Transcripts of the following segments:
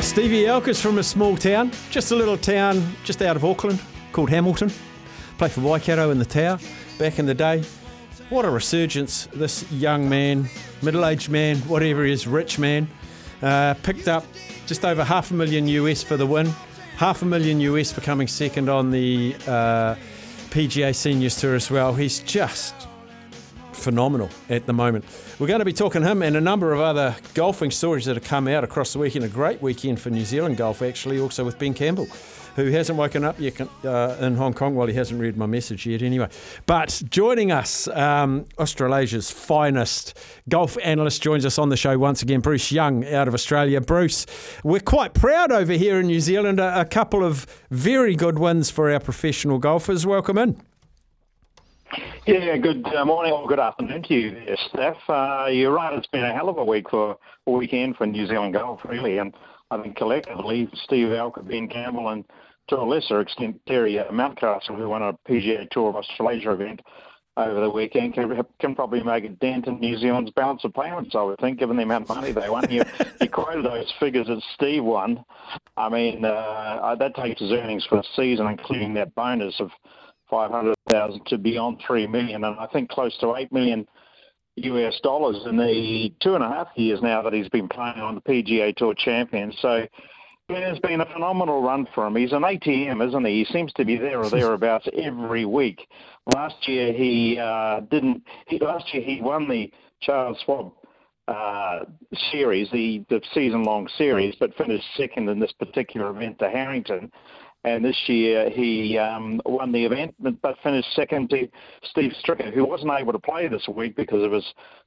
Oh, Stevie Alker's from a small town, just a little town just out of Auckland called Hamilton. Played for Waikato in the Tower back in the day. What a resurgence this young man, middle aged man, whatever he is, rich man, uh, picked up just over half a million US for the win, half a million US for coming second on the uh, PGA Seniors Tour as well. He's just phenomenal at the moment. We're going to be talking him and a number of other golfing stories that have come out across the weekend. A great weekend for New Zealand golf, actually, also with Ben Campbell, who hasn't woken up yet uh, in Hong Kong. Well, he hasn't read my message yet, anyway. But joining us, um, Australasia's finest golf analyst joins us on the show once again, Bruce Young out of Australia. Bruce, we're quite proud over here in New Zealand. A, a couple of very good wins for our professional golfers. Welcome in. Yeah, good uh, morning or good afternoon to you there, Steph. Uh, you're right, it's been a hell of a week for a weekend for New Zealand golf, really. And I think collectively, Steve Alker, Ben Campbell, and to a lesser extent, Kerry uh, Mountcastle, who won a PGA Tour of Australasia event over the weekend, can, can probably make a dent in New Zealand's balance of payments, I would think, given the amount of money they won. You, you quoted those figures that Steve won. I mean, uh, that takes his earnings for the season, including that bonus of 500,000 to beyond 3 million, and I think close to 8 million US dollars in the two and a half years now that he's been playing on the PGA Tour Champions. So it has been a phenomenal run for him. He's an ATM, isn't he? He seems to be there or thereabouts every week. Last year he uh, didn't. He, last year he won the Charles Schwab uh, series, the the season long series, but finished second in this particular event, to Harrington and this year he um, won the event, but finished second to Steve Stricker, who wasn't able to play this week because of his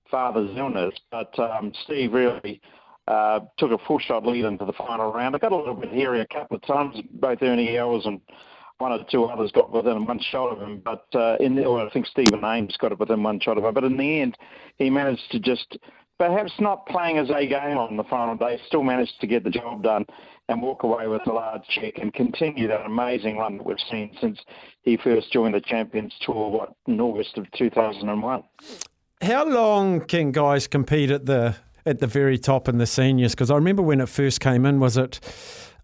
father's illness. But um, Steve really uh, took a full shot lead into the final round. I got a little bit hairy a couple of times. Both Ernie Els and one or two others got within one shot of him, but uh, in the, I think Stephen Ames got it within one shot of him. But in the end, he managed to just perhaps not playing his A game on the final day, still managed to get the job done and walk away with a large check and continue that amazing run that we've seen since he first joined the Champions Tour, what, in August of 2001. How long can guys compete at the at the very top in the seniors? Because I remember when it first came in, was it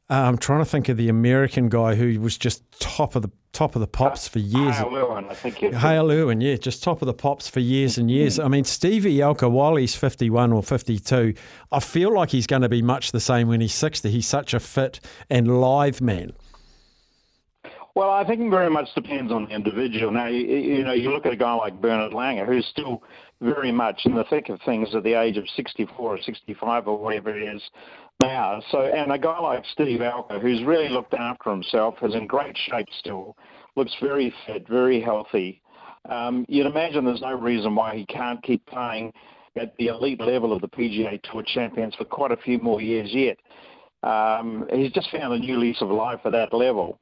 I'm trying to think of the American guy who was just top of the top of the pops for years. Hale Irwin, I think. Hale Irwin, yeah, just top of the pops for years and years. Mm-hmm. I mean, Stevie Alker, while he's 51 or 52, I feel like he's going to be much the same when he's 60. He's such a fit and live man. Well, I think it very much depends on the individual. Now, you, you know, you look at a guy like Bernard Langer, who's still very much in the thick of things at the age of 64 or 65 or whatever it is now. So, and a guy like Steve Alker, who's really looked after himself, is in great shape still, looks very fit, very healthy. Um, you'd imagine there's no reason why he can't keep playing at the elite level of the PGA Tour champions for quite a few more years yet. Um, he's just found a new lease of life at that level.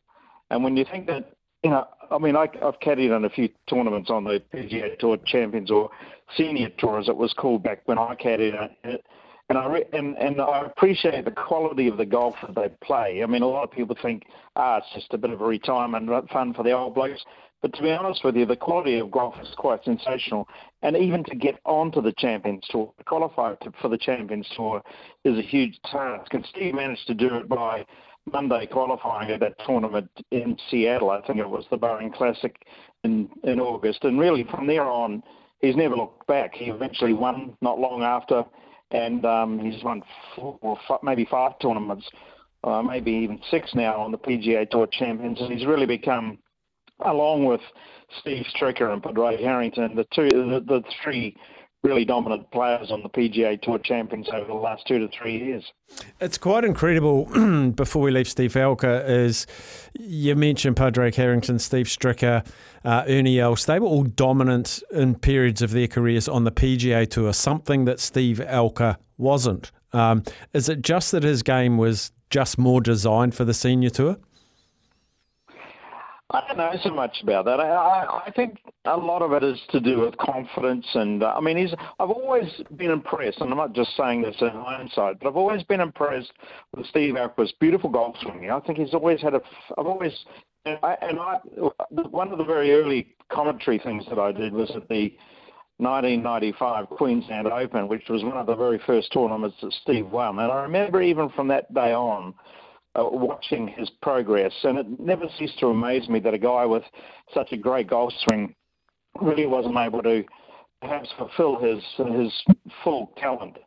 And when you think that, you know, I mean, I, I've caddied in a few tournaments on the PGA Tour Champions or Senior Tour, as it was called back when I caddied it. And I re- and and I appreciate the quality of the golf that they play. I mean, a lot of people think, ah, it's just a bit of a retirement fun for the old blokes. But to be honest with you, the quality of golf is quite sensational. And even to get onto the Champions Tour, to qualify for the Champions Tour, is a huge task. And Steve managed to do it by Monday qualifying at that tournament in Seattle. I think it was the Boeing Classic in in August. And really, from there on, he's never looked back. He eventually won not long after and um, he's won four or maybe five tournaments, uh, maybe even six now on the PGA Tour Champions, and he's really become, along with Steve Stricker and Padraig Harrington, the two, the, the three really dominant players on the PGA Tour Champions over the last two to three years. It's quite incredible. before we leave Steve Alker, is you mentioned Padraig Harrington, Steve Stricker, uh, Ernie Els. They were all dominant in periods of their careers on the PGA Tour, something that Steve Alker wasn't. Um, is it just that his game was just more designed for the senior tour? I don't know so much about that. I, I think a lot of it is to do with confidence, and uh, I mean, he's. I've always been impressed, and I'm not just saying this in hindsight, but I've always been impressed with Steve Alker's beautiful golf swing. I think he's always had a. I've always, and I, and I, one of the very early commentary things that I did was at the 1995 Queensland Open, which was one of the very first tournaments that Steve won. And I remember even from that day on, uh, watching his progress, and it never ceased to amaze me that a guy with such a great golf swing really wasn't able to perhaps fulfil his his full talent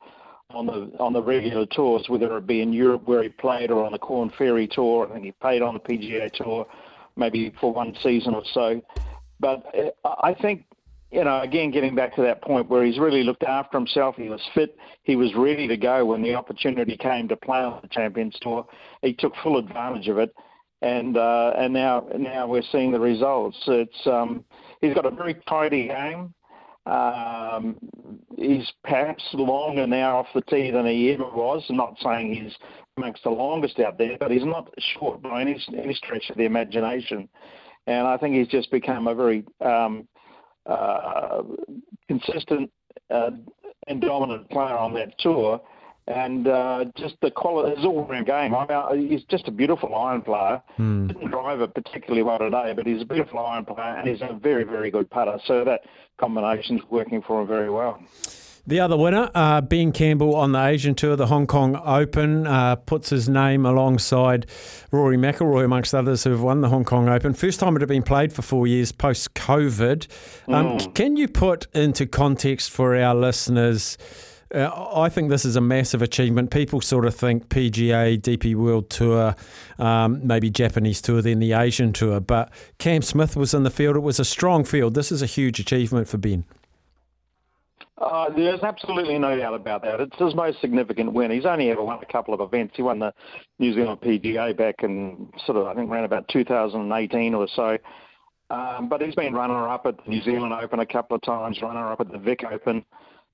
on the on the regular tours, whether it be in Europe where he played or on the Corn Ferry Tour. I think he played on the PGA Tour, maybe for one season or so. But uh, I think you know, again, getting back to that point where he's really looked after himself, he was fit, he was ready to go when the opportunity came to play on the Champions Tour. He took full advantage of it, and uh, and now now we're seeing the results. It's um, he's got a very tidy game. Um, he's perhaps longer now off the tee than he ever was. I'm not saying he's amongst the longest out there, but he's not short by any, any stretch of the imagination. And I think he's just become a very um, uh, consistent uh, and dominant player on that tour. And uh, just the quality, his all-round game. I mean, uh, he's just a beautiful iron player. Mm. Didn't drive it particularly well today, but he's a beautiful iron player, and he's a very, very good putter. So that combination's working for him very well. The other winner, uh, Ben Campbell on the Asian Tour, the Hong Kong Open, uh, puts his name alongside Rory McIlroy, amongst others who have won the Hong Kong Open. First time it had been played for four years post COVID. Um, mm. Can you put into context for our listeners? Uh, I think this is a massive achievement. People sort of think PGA, DP World Tour, um, maybe Japanese Tour, then the Asian Tour. But Cam Smith was in the field. It was a strong field. This is a huge achievement for Ben. Uh, there's absolutely no doubt about that. It's his most significant win. He's only ever won a couple of events. He won the New Zealand PGA back in sort of, I think, around about 2018 or so. Um, but he's been runner-up at the New Zealand Open a couple of times, runner-up at the Vic Open.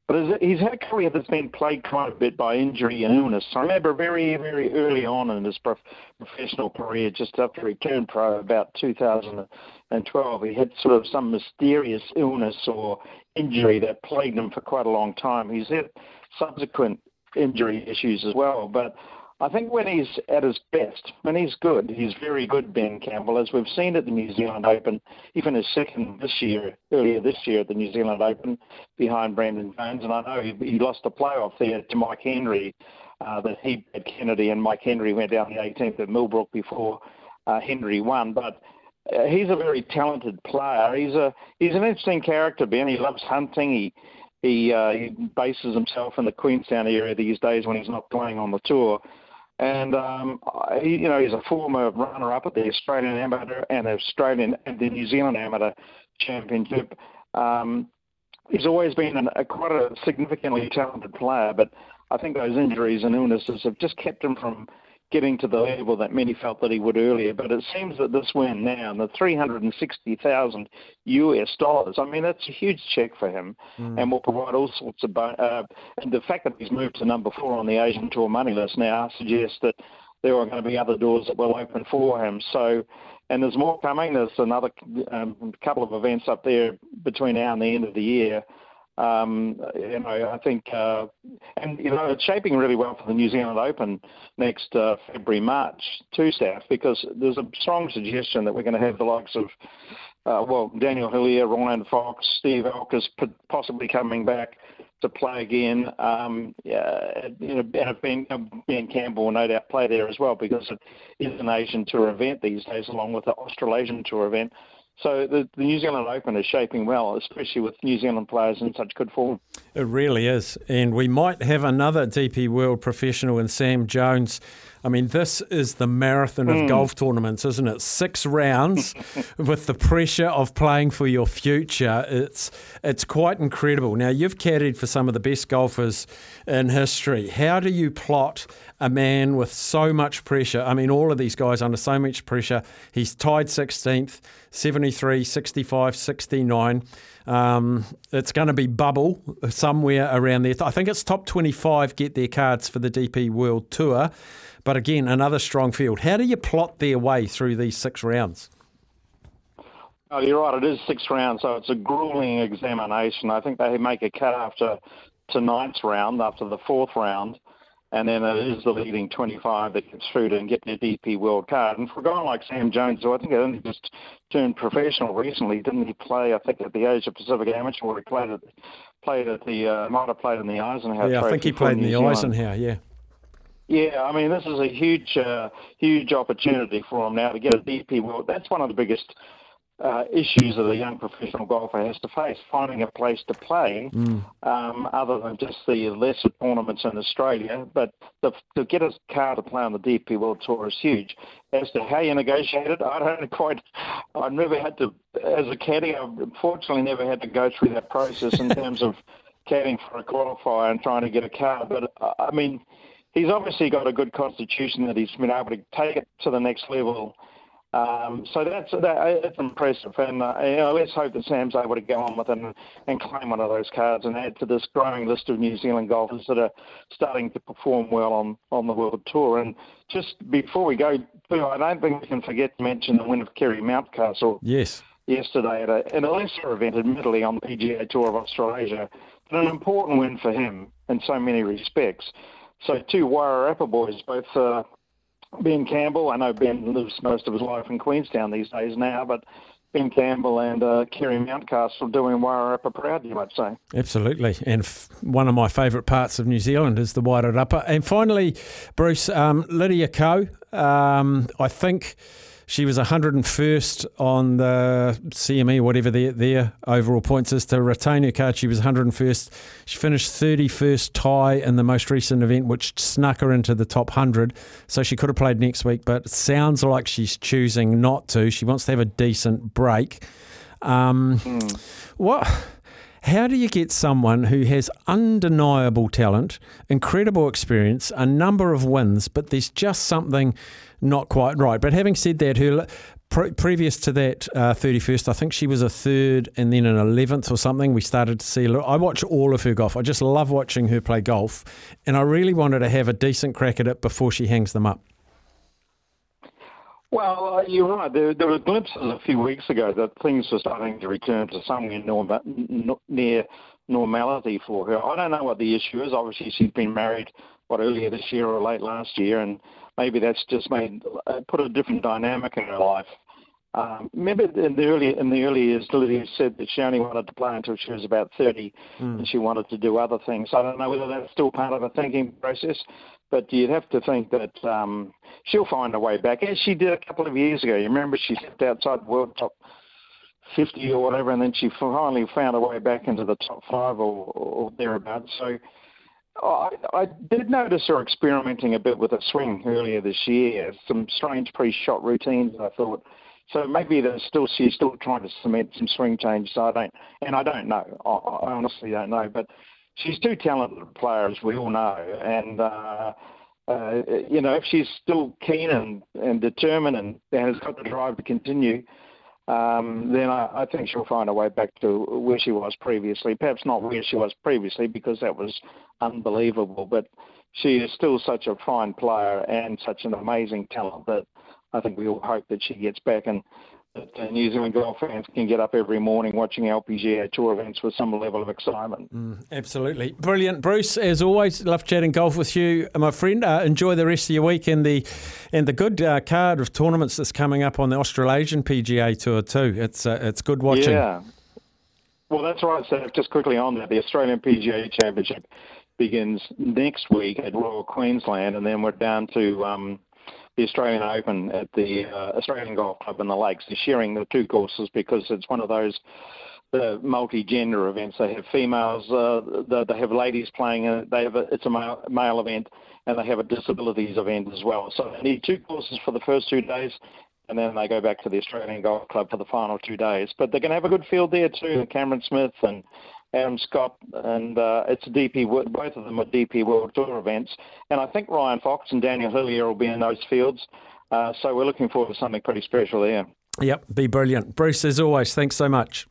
But he's had a career that's been plagued quite a bit by injury and illness. I remember very, very early on in his prof- professional career, just after he turned pro, about 2012, he had sort of some mysterious illness or injury that plagued him for quite a long time. He's had subsequent injury issues as well, but I think when he's at his best, when he's good, he's very good, Ben Campbell, as we've seen at the New Zealand Open, even his second this year, earlier this year at the New Zealand Open, behind Brendan Jones. And I know he, he lost a playoff there to Mike Hendry, uh, that he had Kennedy, and Mike Hendry went down the 18th at Millbrook before uh, Hendry won. But uh, he's a very talented player. He's a he's an interesting character, Ben. He loves hunting. He he, uh, he bases himself in the Queenstown area these days when he's not playing on the tour. And um, he, you know, he's a former runner-up at the Australian Amateur and Australian and the New Zealand Amateur Championship. Um, he's always been an, a quite a significantly talented player, but I think those injuries and illnesses have just kept him from getting to the level that many felt that he would earlier. But it seems that this win now, the 360,000 US dollars, I mean, that's a huge check for him mm. and will provide all sorts of. Uh, and the fact that he's moved to number four on the Asian Tour money list now suggests that there are going to be other doors that will open for him. So, and there's more coming. There's another um, couple of events up there between now and the end of the year. Um, you know, I think, uh, and you know, it's shaping really well for the New Zealand Open next uh, February, March, too, Steph, because there's a strong suggestion that we're going to have the likes of, uh, well, Daniel Hillier, Ryan Fox, Steve Alkers possibly coming back to play again. Um, yeah, you know, and Ben, ben Campbell will no doubt play there as well because it is an Asian Tour event these days, along with the Australasian Tour event. So the, the New Zealand Open is shaping well, especially with New Zealand players in such good form. It really is. And we might have another DP World professional in Sam Jones. I mean, this is the marathon of mm. golf tournaments, isn't it? Six rounds with the pressure of playing for your future. It's it's quite incredible. Now you've caddied for some of the best golfers in history. How do you plot a man with so much pressure? I mean, all of these guys under so much pressure. He's tied 16th, 73, 65, 69. Um, it's going to be bubble somewhere around there. I think it's top 25 get their cards for the DP World Tour. But again, another strong field. How do you plot their way through these six rounds? Oh, you're right. It is six rounds, so it's a grueling examination. I think they make a cut after tonight's round, after the fourth round. And then it is the leading 25 that gets through to and get their DP World card. And for a guy like Sam Jones, who I think only just turned professional recently, didn't he play? I think at the Asia Pacific Amateur, he played at played at the uh, might have played in the Eisenhower. Yeah, I think he played in the Eisenhower. Yeah. Yeah, I mean, this is a huge, uh, huge opportunity for him now to get a DP World. That's one of the biggest uh, issues that a young professional golfer has to face, finding a place to play mm. um, other than just the lesser tournaments in Australia. But the, to get a car to play on the DP World Tour is huge. As to how you negotiate it, I don't quite. I've never had to, as a caddy, I've unfortunately never had to go through that process in terms of caddying for a qualifier and trying to get a car. But uh, I mean, he's obviously got a good constitution that he's been able to take it to the next level um, so that's that, that's impressive, and uh, you know, let's hope that Sam's able to go on with it and, and claim one of those cards and add to this growing list of New Zealand golfers that are starting to perform well on, on the World Tour. And just before we go, I don't think we can forget to mention the win of Kerry Mountcastle. Yes. Yesterday at a, in a lesser event, admittedly on the PGA Tour of Australasia, but an important win for him in so many respects. So two Wairarapa boys, both uh, Ben Campbell. I know Ben lives most of his life in Queenstown these days now, but Ben Campbell and uh, Kerry Mountcastle doing Wairarapa proud, you might say. Absolutely. And f- one of my favourite parts of New Zealand is the Wairarapa. And finally, Bruce, um, Lydia Ko, um, I think she was 101st on the CME, whatever their, their overall points is to retain her card. She was 101st. She finished 31st tie in the most recent event, which snuck her into the top 100. So she could have played next week, but it sounds like she's choosing not to. She wants to have a decent break. Um, mm. What? How do you get someone who has undeniable talent, incredible experience, a number of wins, but there's just something not quite right? But having said that, her pre- previous to that uh, 31st, I think she was a third and then an 11th or something. We started to see. I watch all of her golf. I just love watching her play golf, and I really wanted to have a decent crack at it before she hangs them up. Well, uh, you're right. There, there were glimpses a few weeks ago that things were starting to return to somewhere norma, near normality for her. I don't know what the issue is. Obviously, she's been married, what, earlier this year or late last year, and maybe that's just made uh, put a different dynamic in her life. Um, remember in the early in the early years, Lydia said that she only wanted to play until she was about 30, mm. and she wanted to do other things. I don't know whether that's still part of a thinking process, but you'd have to think that um, she'll find a way back, as she did a couple of years ago. You remember she stepped outside the world top 50 or whatever, and then she finally found a way back into the top five or, or thereabouts. So I, I did notice her experimenting a bit with a swing earlier this year, some strange pre-shot routines. I thought. So maybe there's still she's still trying to cement some swing change. So I don't, and I don't know. I, I honestly don't know. But she's too talented a player, as we all know, and uh, uh, you know if she's still keen and, and determined and has got the drive to continue, um, then I, I think she'll find a way back to where she was previously. Perhaps not where she was previously because that was unbelievable, but she is still such a fine player and such an amazing talent that I think we all hope that she gets back and that New Zealand golf fans can get up every morning watching LPGA Tour events with some level of excitement. Mm, absolutely. Brilliant. Bruce, as always, love chatting golf with you, my friend. Uh, enjoy the rest of your week and the and the good uh, card of tournaments that's coming up on the Australasian PGA Tour too. It's uh, it's good watching. Yeah. Well, that's right. So just quickly on that, the Australian PGA Championship begins next week at Royal Queensland, and then we're down to um, the Australian Open at the uh, Australian Golf Club in the Lakes. They're sharing the two courses because it's one of those the multi-gender events. They have females, uh, they have ladies playing. Uh, they have a, it's a male, male event, and they have a disabilities event as well. So they need two courses for the first two days, and then they go back to the Australian Golf Club for the final two days. But they're going to have a good field there too. Cameron Smith and Adam Scott, and uh, it's a DP. Both of them are DP World Tour events, and I think Ryan Fox and Daniel Hillier will be in those fields. Uh, so we're looking forward to something pretty special there. Yep, be brilliant. Bruce, as always, thanks so much.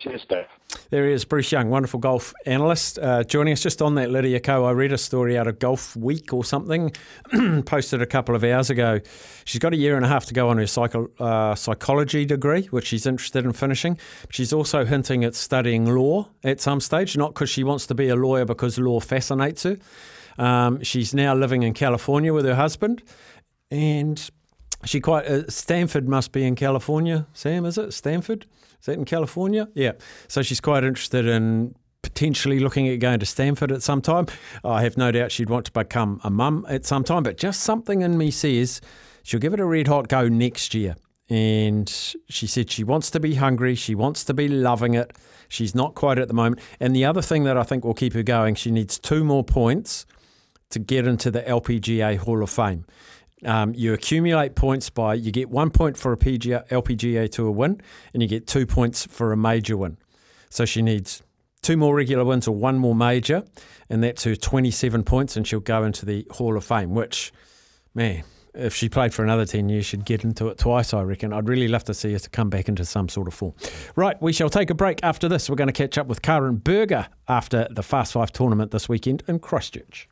Cheers, Dave. There he is, Bruce Young, wonderful golf analyst, uh, joining us just on that Lydia Ko. I read a story out of Golf Week or something, posted a couple of hours ago. She's got a year and a half to go on her psycho, uh, psychology degree, which she's interested in finishing. She's also hinting at studying law at some stage, not because she wants to be a lawyer, because law fascinates her. Um, she's now living in California with her husband, and she quite uh, Stanford must be in California. Sam, is it Stanford? Is that in California? Yeah. So she's quite interested in potentially looking at going to Stanford at some time. I have no doubt she'd want to become a mum at some time, but just something in me says she'll give it a red hot go next year. And she said she wants to be hungry, she wants to be loving it. She's not quite at the moment. And the other thing that I think will keep her going, she needs two more points to get into the LPGA Hall of Fame. Um, you accumulate points by you get one point for a PGA, LPGA Tour win, and you get two points for a major win. So she needs two more regular wins or one more major, and that's her 27 points, and she'll go into the Hall of Fame. Which, man, if she played for another 10 years, she'd get into it twice, I reckon. I'd really love to see her to come back into some sort of form. Right, we shall take a break after this. We're going to catch up with Karen Berger after the Fast Five tournament this weekend in Christchurch.